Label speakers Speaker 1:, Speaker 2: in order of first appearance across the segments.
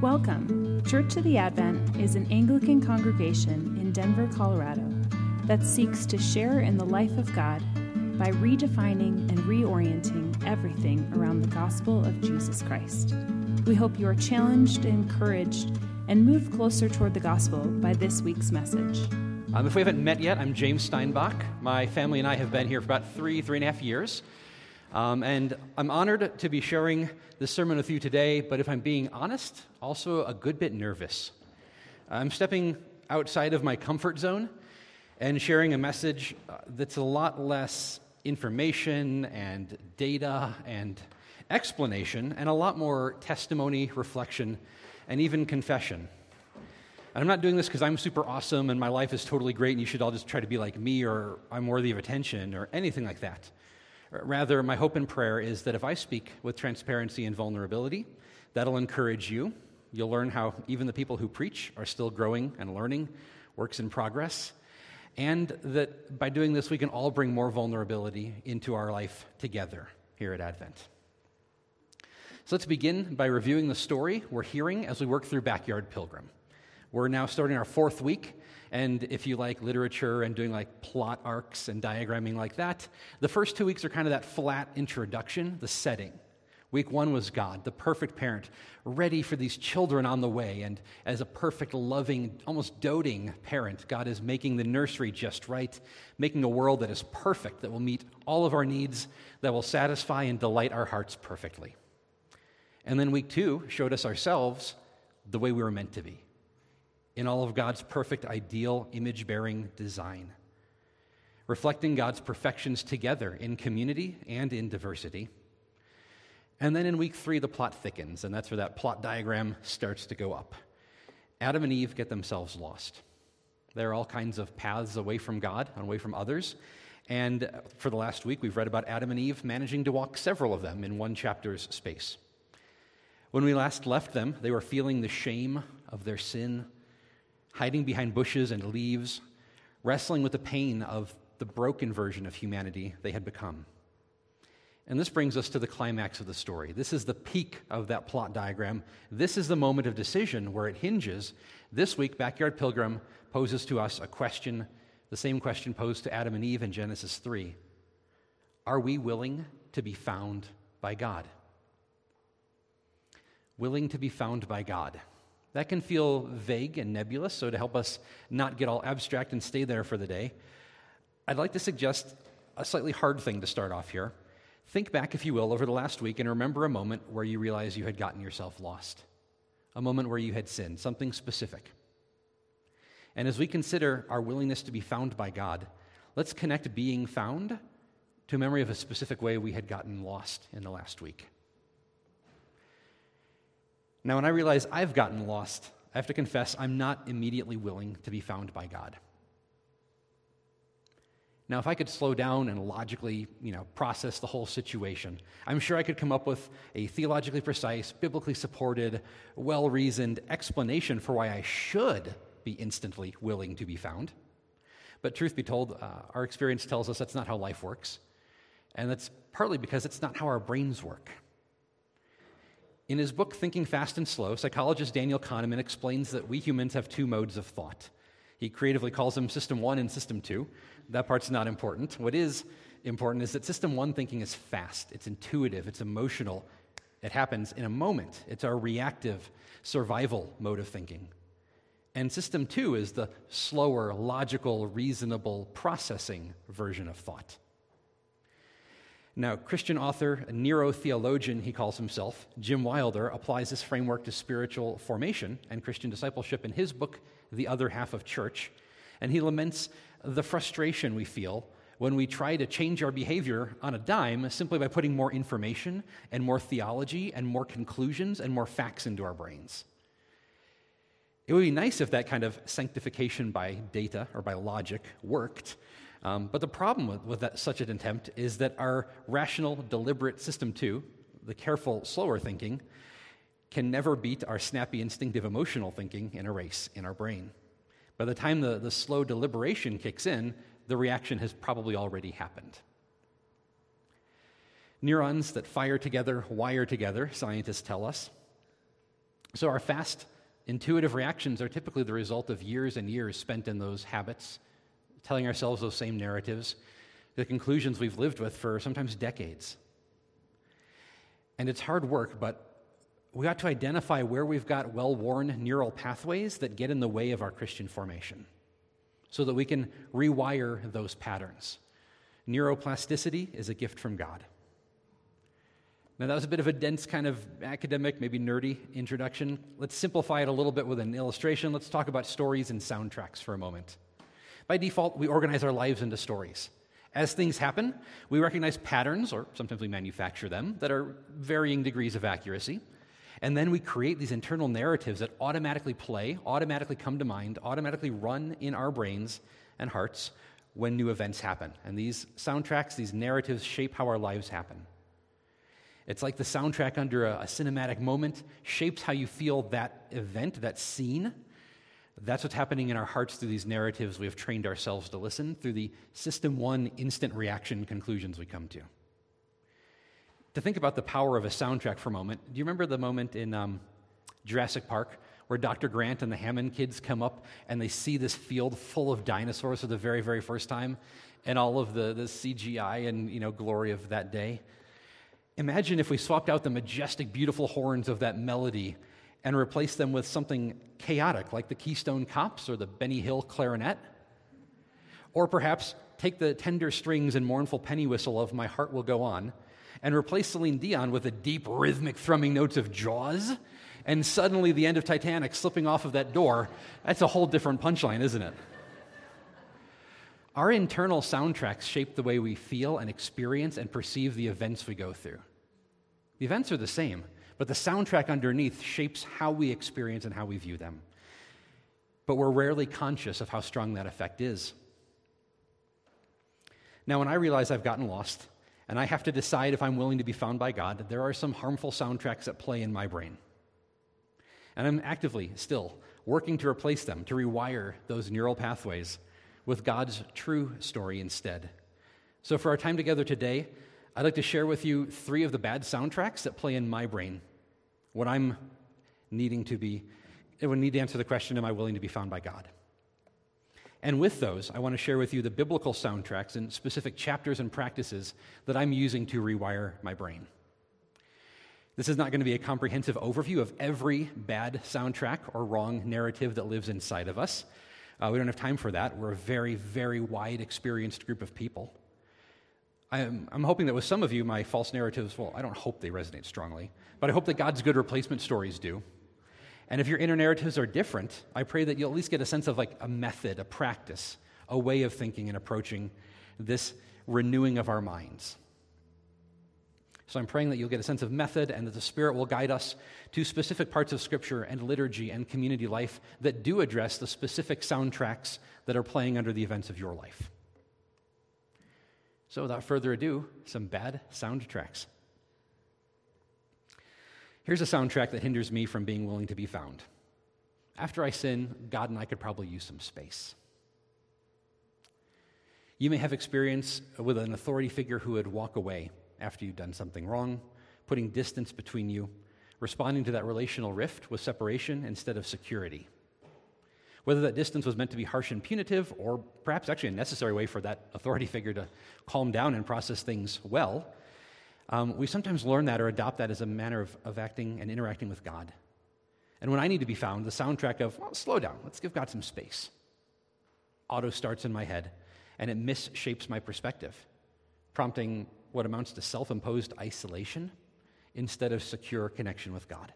Speaker 1: Welcome. Church of the Advent is an Anglican congregation in Denver, Colorado that seeks to share in the life of God by redefining and reorienting everything around the gospel of Jesus Christ. We hope you are challenged, encouraged, and moved closer toward the gospel by this week's message.
Speaker 2: Um, if we haven't met yet, I'm James Steinbach. My family and I have been here for about three, three and a half years. Um, and I'm honored to be sharing this sermon with you today, but if I'm being honest, also a good bit nervous. I'm stepping outside of my comfort zone and sharing a message uh, that's a lot less information and data and explanation and a lot more testimony, reflection, and even confession. And I'm not doing this because I'm super awesome and my life is totally great and you should all just try to be like me or I'm worthy of attention or anything like that. Rather, my hope and prayer is that if I speak with transparency and vulnerability, that'll encourage you. You'll learn how even the people who preach are still growing and learning, works in progress. And that by doing this, we can all bring more vulnerability into our life together here at Advent. So let's begin by reviewing the story we're hearing as we work through Backyard Pilgrim. We're now starting our fourth week, and if you like literature and doing like plot arcs and diagramming like that, the first two weeks are kind of that flat introduction, the setting. Week one was God, the perfect parent, ready for these children on the way. And as a perfect, loving, almost doting parent, God is making the nursery just right, making a world that is perfect, that will meet all of our needs, that will satisfy and delight our hearts perfectly. And then week two showed us ourselves the way we were meant to be in all of God's perfect, ideal, image bearing design, reflecting God's perfections together in community and in diversity. And then in week three, the plot thickens, and that's where that plot diagram starts to go up. Adam and Eve get themselves lost. There are all kinds of paths away from God and away from others. And for the last week, we've read about Adam and Eve managing to walk several of them in one chapter's space. When we last left them, they were feeling the shame of their sin hiding behind bushes and leaves, wrestling with the pain of the broken version of humanity they had become. And this brings us to the climax of the story. This is the peak of that plot diagram. This is the moment of decision where it hinges. This week, Backyard Pilgrim poses to us a question, the same question posed to Adam and Eve in Genesis 3 Are we willing to be found by God? Willing to be found by God. That can feel vague and nebulous, so to help us not get all abstract and stay there for the day, I'd like to suggest a slightly hard thing to start off here. Think back, if you will, over the last week and remember a moment where you realized you had gotten yourself lost, a moment where you had sinned, something specific. And as we consider our willingness to be found by God, let's connect being found to memory of a specific way we had gotten lost in the last week. Now, when I realize I've gotten lost, I have to confess I'm not immediately willing to be found by God. Now, if I could slow down and logically, you know, process the whole situation, I'm sure I could come up with a theologically precise, biblically supported, well-reasoned explanation for why I should be instantly willing to be found. But truth be told, uh, our experience tells us that's not how life works. And that's partly because it's not how our brains work. In his book, Thinking Fast and Slow, psychologist Daniel Kahneman explains that we humans have two modes of thought. He creatively calls them System 1 and System 2. That part's not important. What is important is that System 1 thinking is fast, it's intuitive, it's emotional, it happens in a moment. It's our reactive survival mode of thinking. And System 2 is the slower, logical, reasonable, processing version of thought. Now, Christian author, neurotheologian, he calls himself, Jim Wilder, applies this framework to spiritual formation and Christian discipleship in his book, The Other Half of Church. And he laments the frustration we feel when we try to change our behavior on a dime simply by putting more information and more theology and more conclusions and more facts into our brains. It would be nice if that kind of sanctification by data or by logic worked, um, but the problem with, with that, such an attempt is that our rational, deliberate system two, the careful, slower thinking, can never beat our snappy, instinctive, emotional thinking in a race in our brain. By the time the, the slow deliberation kicks in, the reaction has probably already happened. Neurons that fire together wire together, scientists tell us. So, our fast, intuitive reactions are typically the result of years and years spent in those habits, telling ourselves those same narratives, the conclusions we've lived with for sometimes decades. And it's hard work, but we ought to identify where we've got well worn neural pathways that get in the way of our Christian formation so that we can rewire those patterns. Neuroplasticity is a gift from God. Now, that was a bit of a dense, kind of academic, maybe nerdy introduction. Let's simplify it a little bit with an illustration. Let's talk about stories and soundtracks for a moment. By default, we organize our lives into stories. As things happen, we recognize patterns, or sometimes we manufacture them, that are varying degrees of accuracy. And then we create these internal narratives that automatically play, automatically come to mind, automatically run in our brains and hearts when new events happen. And these soundtracks, these narratives shape how our lives happen. It's like the soundtrack under a, a, cinematic moment shapes how you feel that event, that scene. That's what's happening in our hearts through these narratives we have trained ourselves to listen, through the system one instant reaction conclusions we come to. To think about the power of a soundtrack for a moment, do you remember the moment in um, Jurassic Park where Dr. Grant and the Hammond kids come up and they see this field full of dinosaurs for the very, very first time and all of the, the CGI and you know, glory of that day? Imagine if we swapped out the majestic, beautiful horns of that melody and replace them with something chaotic like the Keystone Cops or the Benny Hill clarinet. Or perhaps take the tender strings and mournful penny whistle of My Heart Will Go On and replace Celine Dion with the deep, rhythmic thrumming notes of Jaws. And suddenly, the end of Titanic slipping off of that door, that's a whole different punchline, isn't it? Our internal soundtracks shape the way we feel and experience and perceive the events we go through. The events are the same, but the soundtrack underneath shapes how we experience and how we view them. But we're rarely conscious of how strong that effect is. Now, when I realize I've gotten lost and I have to decide if I'm willing to be found by God, there are some harmful soundtracks at play in my brain. And I'm actively still working to replace them, to rewire those neural pathways with God's true story instead. So, for our time together today, I'd like to share with you three of the bad soundtracks that play in my brain when I'm needing to be, when would need to answer the question, Am I willing to be found by God? And with those, I want to share with you the biblical soundtracks and specific chapters and practices that I'm using to rewire my brain. This is not going to be a comprehensive overview of every bad soundtrack or wrong narrative that lives inside of us. Uh, we don't have time for that. We're a very, very wide experienced group of people. I'm, I'm, hoping that with some of you, my false narratives, well, I don't hope they resonate strongly, but I hope that God's good replacement stories do. And if your inner narratives are different, I pray that you'll at least get a sense of like a method, a practice, a way of thinking and approaching this renewing of our minds. So I'm praying that you'll get a sense of method and that the Spirit will guide us to specific parts of Scripture and liturgy and community life that do address the specific soundtracks that are playing under the events of your life. So, without further ado, some bad soundtracks. Here's a soundtrack that hinders me from being willing to be found. After I sin, God and I could probably use some space. You may have experience with an authority figure who would walk away after you've done something wrong, putting distance between you, responding to that relational rift with separation instead of security. Whether that distance was meant to be harsh and punitive, or perhaps actually a necessary way for that authority figure to calm down and process things well, um, we sometimes learn that or adopt that as a manner of, of acting and interacting with God. And when I need to be found, the soundtrack of, well, slow down, let's give God some space, auto starts in my head, and it misshapes my perspective, prompting what amounts to self imposed isolation instead of secure connection with God.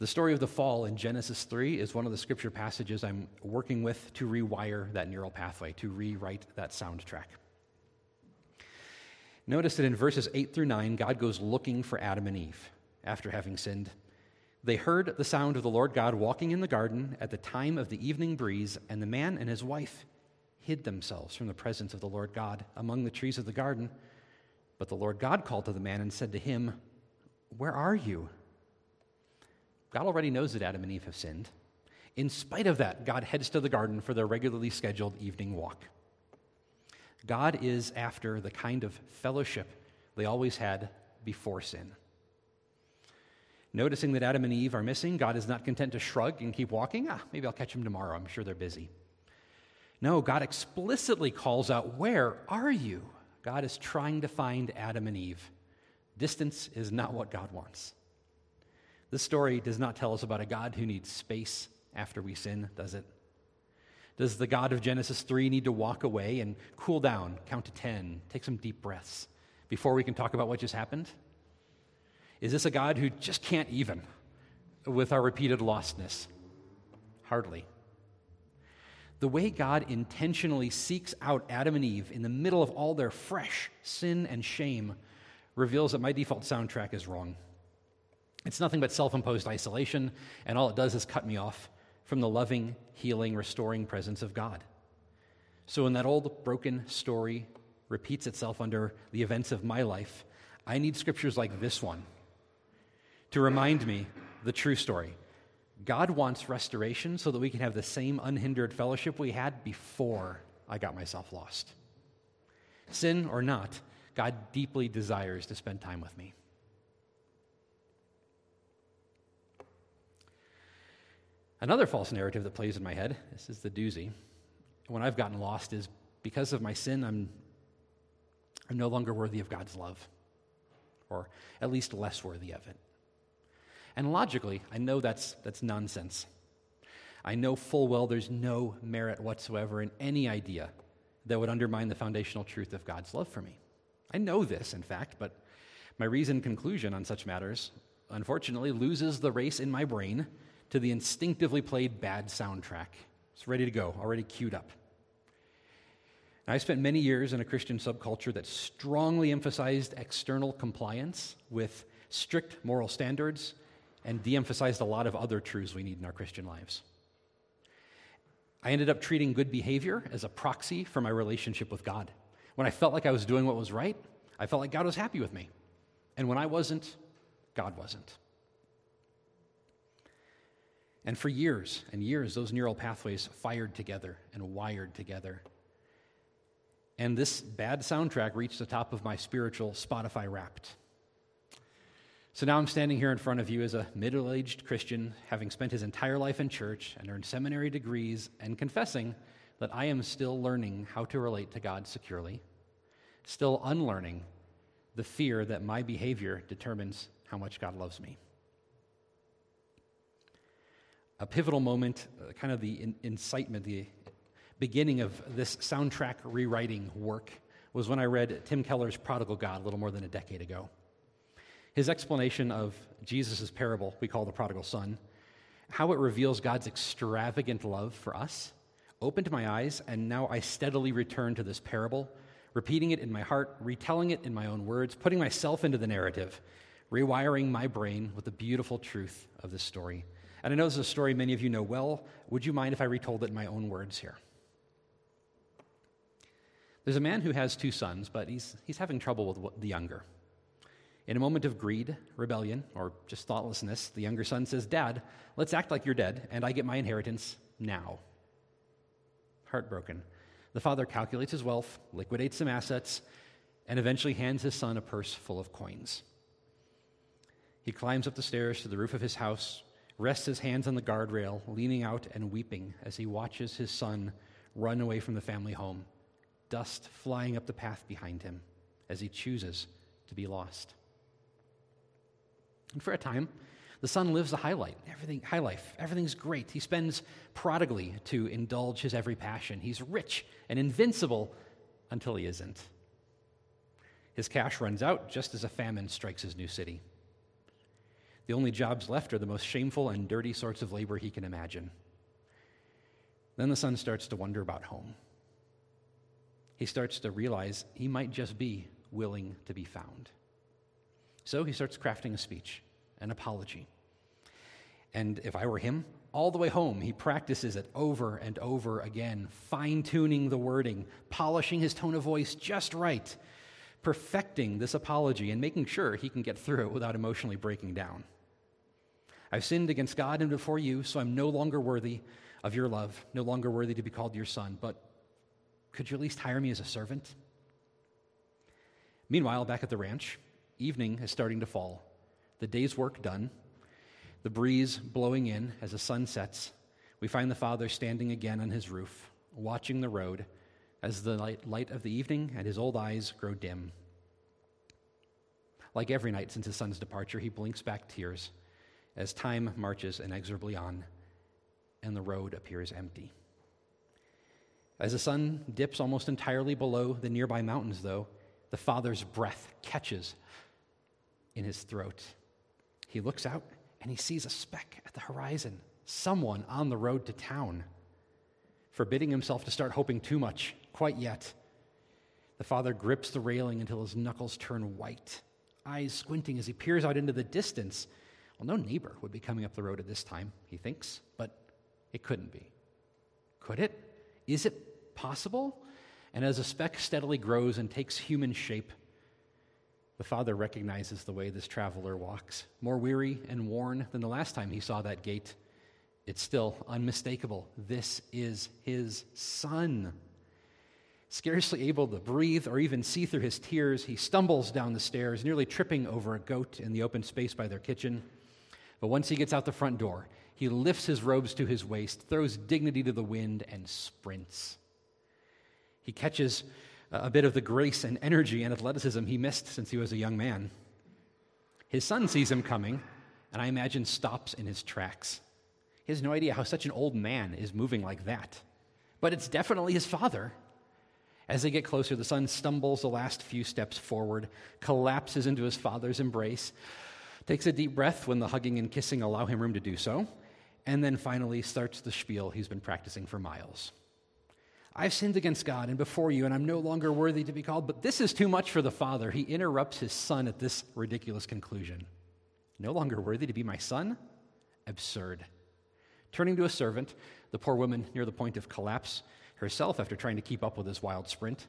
Speaker 2: The story of the fall in Genesis 3 is one of the scripture passages I'm working with to rewire that neural pathway, to rewrite that soundtrack. Notice that in verses 8 through 9, God goes looking for Adam and Eve after having sinned. They heard the sound of the Lord God walking in the garden at the time of the evening breeze, and the man and his wife hid themselves from the presence of the Lord God among the trees of the garden. But the Lord God called to the man and said to him, Where are you? God already knows that Adam and Eve have sinned. In spite of that, God heads to the garden for their regularly scheduled evening walk. God is after the kind of fellowship they always had before sin. Noticing that Adam and Eve are missing, God is not content to shrug and keep walking. Ah, maybe I'll catch them tomorrow. I'm sure they're busy. No, God explicitly calls out, Where are you? God is trying to find Adam and Eve. Distance is not what God wants. This story does not tell us about a God who needs space after we sin, does it? Does the God of Genesis 3 need to walk away and cool down, count to 10, take some deep breaths before we can talk about what just happened? Is this a God who just can't even with our repeated lostness? Hardly. The way God intentionally seeks out Adam and Eve in the middle of all their fresh sin and shame reveals that my default soundtrack is wrong. It's nothing but self imposed isolation, and all it does is cut me off from the loving, healing, restoring presence of God. So when that old broken story repeats itself under the events of my life, I need scriptures like this one to remind me the true story. God wants restoration so that we can have the same unhindered fellowship we had before I got myself lost. Sin or not, God deeply desires to spend time with me. Another false narrative that plays in my head, this is the doozy, when I've gotten lost is because of my sin, I'm, I'm no longer worthy of God's love, or at least less worthy of it. And logically, I know that's, that's nonsense. I know full well there's no merit whatsoever in any idea that would undermine the foundational truth of God's love for me. I know this, in fact, but my reasoned conclusion on such matters, unfortunately, loses the race in my brain to the instinctively played bad soundtrack. It's ready to go, already queued up. I spent many years in a Christian subculture that strongly emphasized external compliance with strict moral standards and de emphasized a lot of other truths we need in our Christian lives. I ended up treating good behavior as a proxy for my relationship with God. When I felt like I was doing what was right, I felt like God was happy with me. And when I wasn't, God wasn't. And for years and years, those neural pathways fired together and wired together. And this bad soundtrack reached the top of my spiritual Spotify wrapped. So now I'm standing here in front of you as a middle aged Christian, having spent his entire life in church and earned seminary degrees, and confessing that I am still learning how to relate to God securely, still unlearning the fear that my behavior determines how much God loves me a pivotal moment, uh, kind of the in- incitement, the beginning of this soundtrack rewriting work was when I read Tim Keller's Prodigal God a little more than a decade ago. His explanation of Jesus' parable, we call the prodigal son, how it reveals God's extravagant love for us, opened my eyes, and now I steadily return to this parable, repeating it in my heart, retelling it in my own words, putting myself into the narrative, rewiring my brain with the beautiful truth of this story and I know this is a story many of you know well. Would you mind if I retold it in my own words here? There's a man who has two sons, but he's, he's having trouble with the younger. In a moment of greed, rebellion, or just thoughtlessness, the younger son says, Dad, let's act like you're dead, and I get my inheritance now. Heartbroken. The father calculates his wealth, liquidates some assets, and eventually hands his son a purse full of coins. He climbs up the stairs to the roof of his house, rests his hands on the guardrail, leaning out and weeping as he watches his son run away from the family home, dust flying up the path behind him as he chooses to be lost. And for a time, the son lives highlight, everything, high life. Everything's great. He spends prodigally to indulge his every passion. He's rich and invincible until he isn't. His cash runs out just as a famine strikes his new city. The only jobs left are the most shameful and dirty sorts of labor he can imagine. Then the son starts to wonder about home. He starts to realize he might just be willing to be found. So he starts crafting a speech, an apology. And if I were him, all the way home, he practices it over and over again, fine tuning the wording, polishing his tone of voice just right, perfecting this apology, and making sure he can get through it without emotionally breaking down. I've sinned against God and before you, so I'm no longer worthy of your love, no longer worthy to be called your son. But could you at least hire me as a servant? Meanwhile, back at the ranch, evening is starting to fall. The day's work done. the breeze blowing in as the sun sets, we find the father standing again on his roof, watching the road as the light, light of the evening and his old eyes grow dim. Like every night since his son's departure, he blinks back tears as time marches inexorably on and the road appears empty. As the sun dips almost entirely below the nearby mountains, though, the father's breath catches in his throat. He looks out and he sees a speck at the horizon, someone on the road to town. Forbidding himself to start hoping too much quite yet, the father grips the railing until his knuckles turn white, eyes squinting as he peers out into the distance. Well, no neighbor would be coming up the road at this time, he thinks, but it couldn't be. Could it? Is it possible? And as the speck steadily grows and takes human shape, the father recognizes the way this traveler walks, more weary and worn than the last time he saw that gate. It's still unmistakable. This is his son. Scarcely able to breathe or even see through his tears, he stumbles down the stairs, nearly tripping over a goat in the open space by their kitchen. But once he gets out the front door, he lifts his robes to his waist, throws dignity to the wind, and sprints. He catches a bit of the grace and energy and athleticism he missed since he was a young man. His son sees him coming, and I imagine stops in his tracks. He has no idea how such an old man is moving like that. But it's definitely his father. As they get closer, the son stumbles the last few steps forward, collapses into his father's embrace, takes a deep breath when the hugging and kissing allow him room to do so, and then finally starts the spiel he's been practicing for miles. I've sinned against God and before you, and I'm no longer worthy to be called. But this is too much for the father. He interrupts his son at this ridiculous conclusion. No longer worthy to be my son? Absurd. Turning to a servant, the poor woman near the point of collapse herself after trying to keep up with his wild sprint,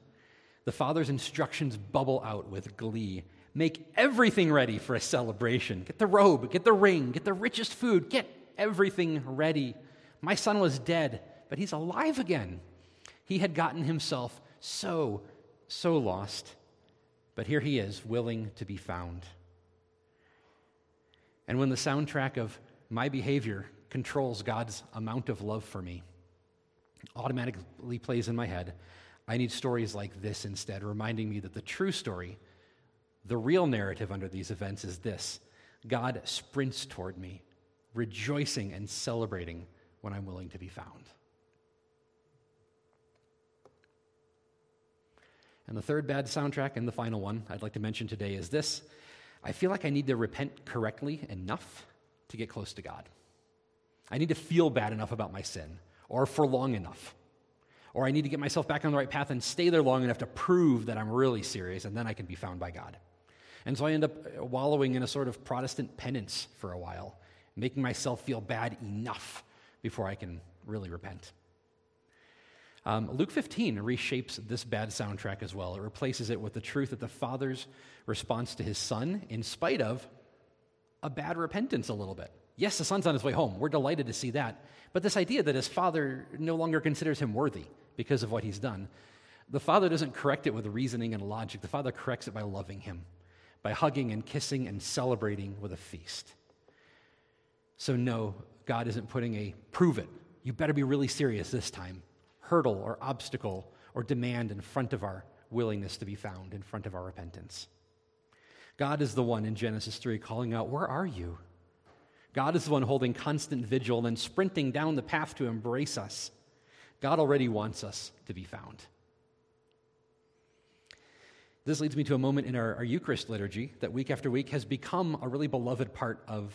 Speaker 2: the father's instructions bubble out with glee. Make everything ready for a celebration. Get the robe, get the ring, get the richest food, get everything ready. My son was dead, but he's alive again. He had gotten himself so, so lost. But here he is, willing to be found. And when the soundtrack of my behavior controls God's amount of love for me, automatically plays in my head, I need stories like this instead, reminding me that the true story, the real narrative under these events is this God sprints toward me, rejoicing and celebrating when I'm willing to be found. And the third bad soundtrack, and the final one I'd like to mention today, is this I feel like I need to repent correctly enough to get close to God. I need to feel bad enough about my sin, or for long enough. Or I need to get myself back on the right path and stay there long enough to prove that I'm really serious, and then I can be found by God. And so I end up wallowing in a sort of Protestant penance for a while, making myself feel bad enough before I can really repent. Um, Luke 15 reshapes this bad soundtrack as well. It replaces it with the truth that the Father's response to his Son, in spite of a bad repentance, a little bit. Yes, the Son's on his way home. We're delighted to see that. But this idea that his Father no longer considers him worthy because of what he's done, the Father doesn't correct it with reasoning and logic. The Father corrects it by loving him, by hugging and kissing and celebrating with a feast. So, no, God isn't putting a prove it. You better be really serious this time hurdle or obstacle or demand in front of our willingness to be found, in front of our repentance. God is the one in Genesis 3 calling out, Where are you? God is the one holding constant vigil and sprinting down the path to embrace us. God already wants us to be found. This leads me to a moment in our, our, Eucharist liturgy that week after week has become a really beloved part of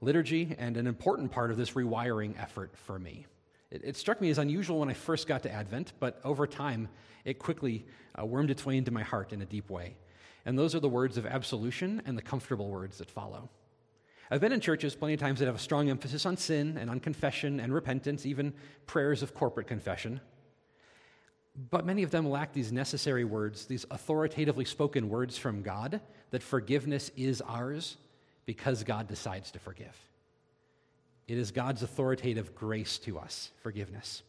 Speaker 2: liturgy and an important part of this rewiring effort for me. It, it, struck me as unusual when I first got to Advent, but over time, it quickly uh, wormed its way into my heart in a deep way. And those are the words of absolution and the comfortable words that follow. I've been in churches plenty of times that have a strong emphasis on sin and on confession and repentance, even prayers of corporate confession. But many of them lack these necessary words, these authoritatively spoken words from God that forgiveness is ours because God decides to forgive. It is God's authoritative grace to us, forgiveness.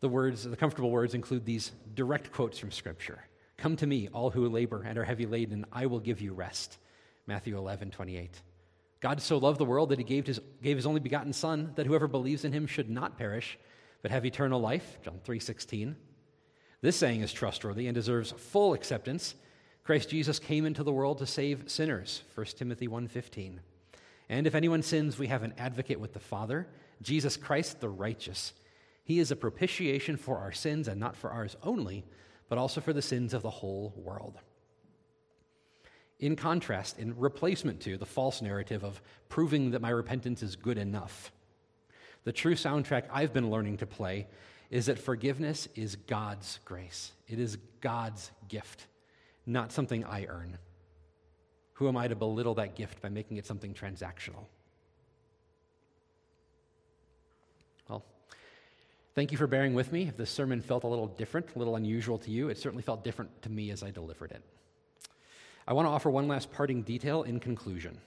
Speaker 2: The words, the comfortable words include these direct quotes from Scripture Come to me, all who labor and are heavy laden, I will give you rest. Matthew 11, 28. God so loved the world that he gave his, gave his only begotten Son, that whoever believes in him should not perish, but have eternal life. John 3.16. This saying is trustworthy and deserves full acceptance. Christ Jesus came into the world to save sinners. 1 Timothy 1.15. And if anyone sins, we have an advocate with the Father, Jesus Christ the righteous. He is a propitiation for our sins, and not for ours only, but also for the sins of the whole world. In contrast, in replacement to the false narrative of proving that my repentance is good enough, the true soundtrack I've been learning to play is that forgiveness is God's grace. It is God's gift, not something I earn. Who am I to belittle that gift by making it something transactional? Well, thank you for bearing with me. If this sermon felt a little different, a little unusual to you, it certainly felt different to me as I delivered it. I want to offer one last parting detail in conclusion.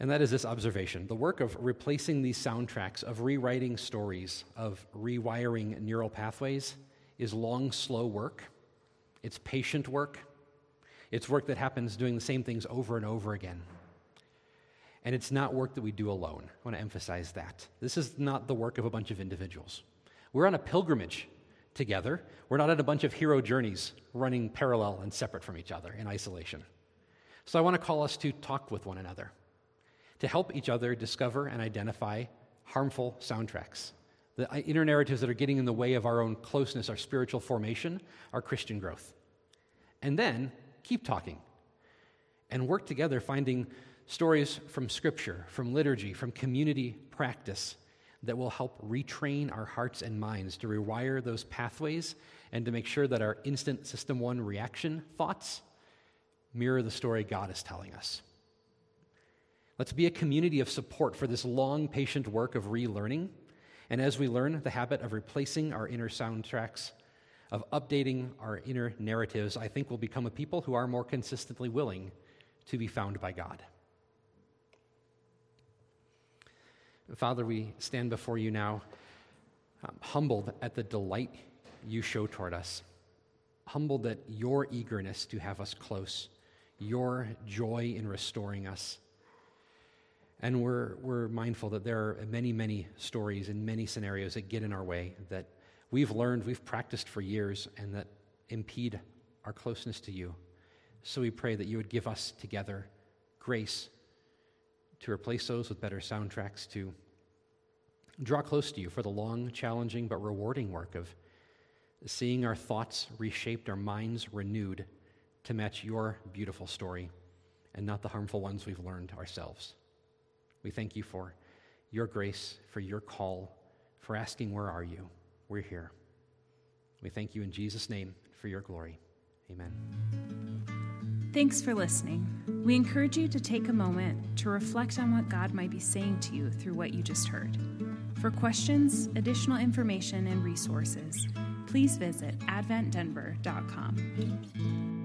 Speaker 2: And that is this observation. The work of replacing these soundtracks, of rewriting stories, of rewiring neural pathways is long, slow work. It's patient work. It's work that happens doing the same things over and over again. And it's not work that we do alone. I want to emphasize that. This is not the work of a bunch of individuals. We're on a pilgrimage together. We're not on a bunch of hero journeys running parallel and separate from each other in isolation. So I want to call us to talk with one another, to help each other discover and identify harmful soundtracks, the uh, inner narratives that are getting in the way of our own closeness, our spiritual formation, our Christian growth. And then keep talking and work together finding stories from Scripture, from liturgy, from community practice that will help retrain our hearts and minds to rewire those pathways and to make sure that our instant system one reaction thoughts mirror the story God is telling us. Let's be a community of support for this long, patient work of relearning. And as we learn the habit of replacing our inner soundtracks, of updating our inner narratives, I think we'll become a people who are more consistently willing to be found by God. Father, we stand before you now, um, humbled at the delight you show toward us, humbled at your eagerness to have us close, your joy in restoring us. And we're, we're mindful that there are many, many stories and many scenarios that get in our way that we've learned, we've practiced for years, and that impede our closeness to you. So we pray that you would give us together grace to replace those with better soundtracks, to draw close to you for the long, challenging, but rewarding work of seeing our thoughts reshaped, our minds renewed to match your beautiful story and not the harmful ones we've learned ourselves. We thank you for your grace, for your call, for asking, Where are you? We're here. We thank you in Jesus' name for your glory. Amen.
Speaker 1: Thanks for listening. We encourage you to take a moment to reflect on what God might be saying to you through what you just heard. For questions, additional information, and resources, please visit adventdenver.com.